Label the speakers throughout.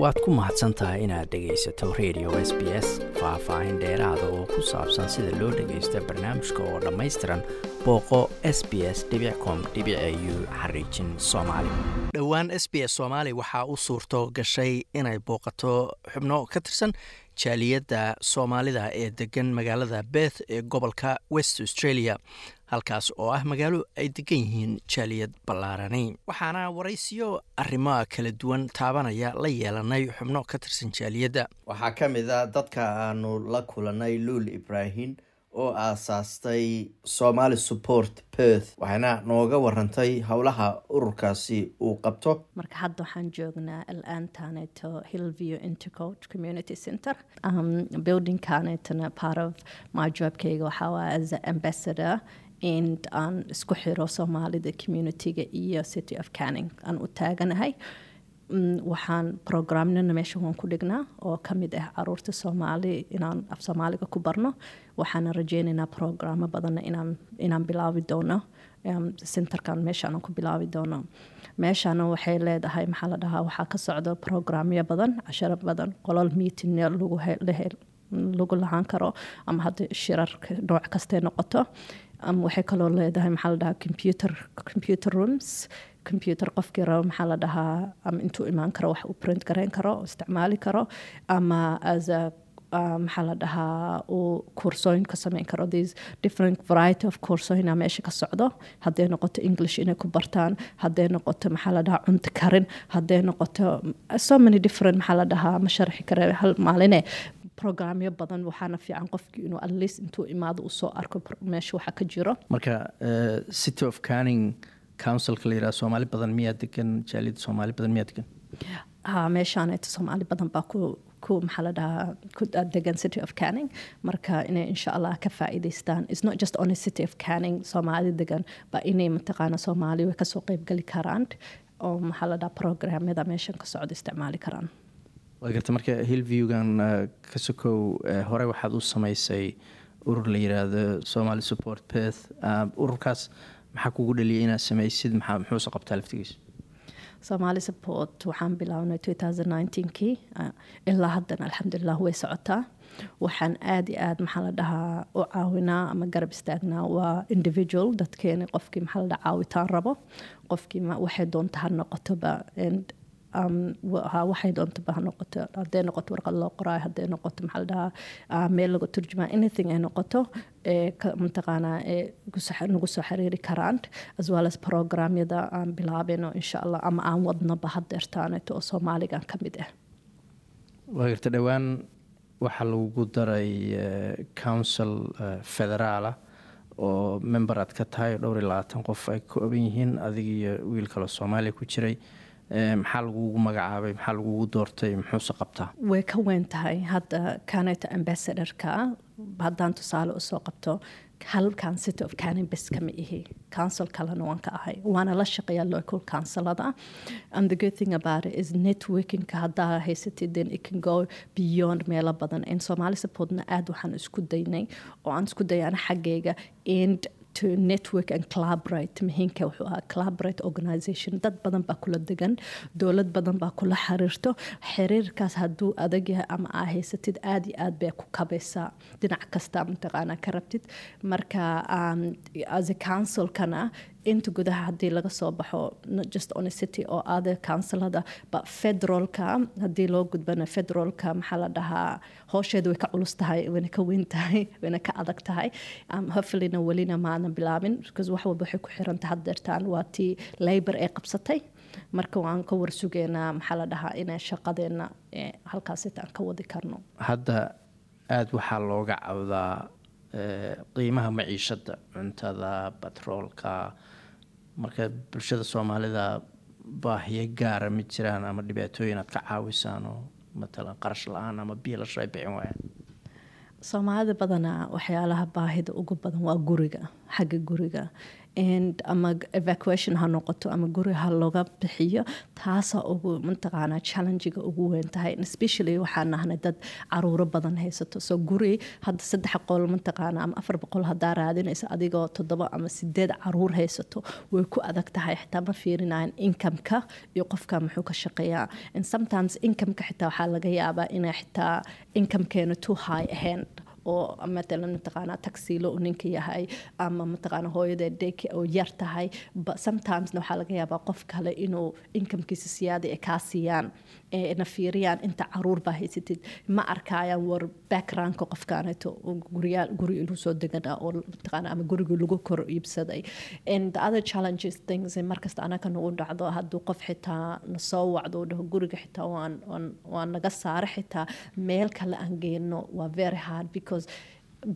Speaker 1: waad ku mahadsan tahay inaad dhegaysato radio s b s faah-faahin dheeraada oo ku saabsan sida loo dhagaysto barnaamijka oo dhammaystiran booqo s b s com u xariijin soomaali. Dhowaan s b s soomaali waxaa u suurto gashay inay booqato xubno ka tirsan jaaliyadda soomaalida ee degan magaalada beth ee gobolka west australia halkaas oo ah magaalo ay degan yihiin jaaliyad ballaarani. Waxaana waraysiyo arrimoa kala duwan taabanaya la yeelanay xubno ka tirsan jaaliyadda. Waxaa ka mid a dadka aanu la kulanay luul ibraahin oo aasaastay somaali support perth waxayna nooga warantay howlaha ururkaasi uu qabto.
Speaker 2: Marka hadda waxaan joognaa al-aantaneto hillview intercote community center. Um, buildingkanetona part of my jobkeyga waxaa as ambassador in aan isku xiro soomaalida communitiga iyo city of canning. Aan u taaganahay waxaan programnana meesha waan ku dhignaa oo ka mid ah carruurta soomaali inaan af soomaaliga ku barno. Waxaana rajeynaynaa programo badanna inaan bilaabi doono centerkan meeshaan ku bilaabi doono meeshana waxay leedahay maxaa la dhahaa waxaa ka socda programyo badan casharo badan qolol meeting lagu lahaan karo ama hadda shirar nooc kastay noqoto. Waxay kaloo leedahay maxaa la dhahaa computer rooms computer qofkii rabo maxaa la dhahaa ama intuu imaan karo wax uu print garayn karo isticmaali karo ama as a maxaa la dhahaa uu koorsooyin ka sameyn karo. These different variety of koorsooyina meesha ka socdo. Hadday noqoto english inay ku bartaan hadday noqoto maxaa la dhahaa cunto karin hadday noqoto so many different maxaa la dhahaa ma sharxi kare hal maaline programyo badan waxaana fiican qofkii inuu atleast intuu imaado uu soo arko meesha waxa ka jiro.
Speaker 1: Marka city of canning councilka la yiraha soomaali badan miyaa degan jaaliyadda soomaali badan miyaa degan
Speaker 2: ha meeshaaneeto soomaali badan baa ku ku maxaa la dhahaa ku degan city of canning. Marka inay insha allah ka faa'iidaystaan is not just only city of canning soomaali degan ba inay mataqaana soomaali way ka soo qeybgeli karaan oo maxaa la dhahaa programyada meeshan ka socda isticmaali karaan.
Speaker 1: Waa garta marka hillviewgan ka sokow hore waxaad u samaysay urur la yiraahdo somaali support perth ururkaas maxaa kugu dhaliyay inaad samaysid muxuuse qabtaa laftigiisa?
Speaker 2: Somaali support waxaan bilownay kii. Ilaa haddana alxamdulilah way socotaa. Waxaan aad iyo aad maxaa la dhahaa u caawinaa ama garab istaagnaa waa individual. Dadkeeni qofkii maxaa la dhaha caawitaan rabo. Qofkii waxay doonta ha noqotoba waxay doontaba ha noqoto. Noqoto warqad loo qoraayo hadday noqoto maxaa la dhahaa meel lagu turjumaa anything ay noqoto mataqaanaa nagu soo xiriiri karaan as well as programyada aan bilaabino insha allah ama aan wadnoba hadeertaaneto oo soomaaligan ka mid ah
Speaker 1: waa garta dhowaan waxaa lagu daray council federaala oo member aad ka tahay dhowr iyo labaatan qof ay kooban yihiin adig iyo wiil kaloo soomaaliya ku jiray. Maxaa lagugu magacaabay maxaa lagugu doortay muxuuse qabtaa?
Speaker 2: Way ka weyn tahay hadda kaneta ambassadorka haddaan tusaale u soo qabto halkan city of canin bes kama ihi. Council kalena waan ka ahay. Waana la shaqeeyaa local councilada. And the good thing about it is networkingka haddaa haysatid then it can go beyond meelo badan. In somali supportna aad waxaan isku daynay oo aan isku dayana xaggayga and to network and collaborate. Muhiimka wuxuu ahaa collaborate organization. Dad badan baa kula degan dowlad badan baa kula xiriirto. Xiriirkaas hadduu adag yahay ama aa haysatid aad iyo aad bay ku kabaysaa. Dhinac kasta mataqaanaa ka rabtid. Marka as a councilkana inta gudaha haddii laga soo baxo not just on a city oo other councilada but federalka haddii loo gudbana federalka maxaa la dhahaa hoosheeda way ka culus tahay wayna ka weyn tahay wayna ka adag tahay. Hoflina welina maadan bilaabin because wax walba waxay ku xiranta haddeertaan waa tii labor ay qabsatay. Marka waan ka warsugeynaa maxaa la dhahaa inay shaqadeena halkaasitaan ka wadi karno.
Speaker 1: Hadda aada waxaa looga cawdaa qiimaha maciishada cuntada batroolka. Marka bulshada soomaalida baahiyo gaara ma jiraan ama dhibaatooyin aad ka caawisaan oo matalan qarash la'aan ama biilasho ay bixin waayaan
Speaker 2: soomaalida badanaa waxyaalaha baahida ugu badan waa guriga xagga guriga ama evacuation ha noqoto ama guri ha looga bixiyo taasa ugu mataqaanaa challengiga ugu weyn tahay especially waxaan nahnay dad caruuro badan haysato. So guri hadda saddex qol mataqaana ama afar boqol hadaa raadinaysa adigoo toddoba ama sideed carruur haysato way ku adag tahay xitaa ma fiirinayan incomeka iyo qofka muxuu ka shaqeeyaa. And sometimes incomeka xitaa waxaa laga yaabaa inay xitaa incomekeena too high ahayn oo matalan mataqaanaa taxiilo uu ninka yahay ama mataqaana hooyada deke oo yar tahay sometimesna waxaa laga yaabaa qof kale inuu incomekiisa siyaada ay kaa siiyaan na fiiriyaan inta carruur baa haysatid. Ma arkayaan war backgroundka qofkaaneto guryaal guri inuu soo deganaa oo mataqaana ama gurigii lagu kor iibsaday. And the other challenges things markasta anaga nagu dhacdo hadduu qof xitaa nasoo wacdo dhaho guriga xitaa waan waan naga saara xitaa meel kale aan geyno waa very hard because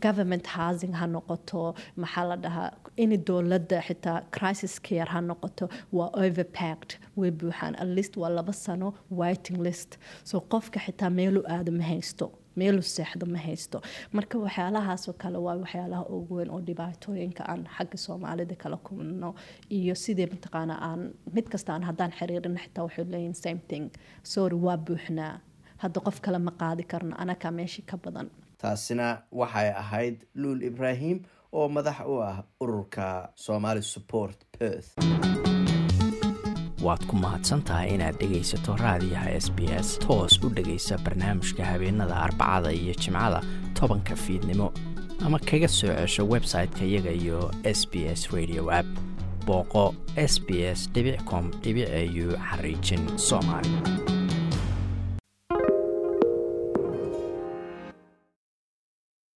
Speaker 2: government housing ha noqoto maxaa la dhahaa in dowladda xitaa crisis care ha noqoto waa overpacked way buuxaan at least waa laba sano waiting list. So qofka xitaa meelu aado ma haysto meelu seexdo ma haysto marka waxyaalahaasoo kale waa waxyaalaha ugu weyn oo dhibaatooyinka aan xagga soomaalida kala kulno iyo sidii mataqaana aan mid kasta aan haddaan xiriirina xitaa waxay leeyihiin same thing. Sorry waa buuxnaa hadda qof kale ma qaadi karno anakaa meeshii ka badan
Speaker 3: taasina waxay ahayd luul ibraahim oo madax u ah ururka somali support perth.
Speaker 1: Waad ku mahadsantahay inaad dhegaysato raadiyaha s b s toos u dhegaysa barnaamijka habeenada arbacada iyo jimcada tobanka fiidnimo ama kaga soo cesho website-ka iyaga iyo s b s radio app. Booqo s b s com au xariijin soomaali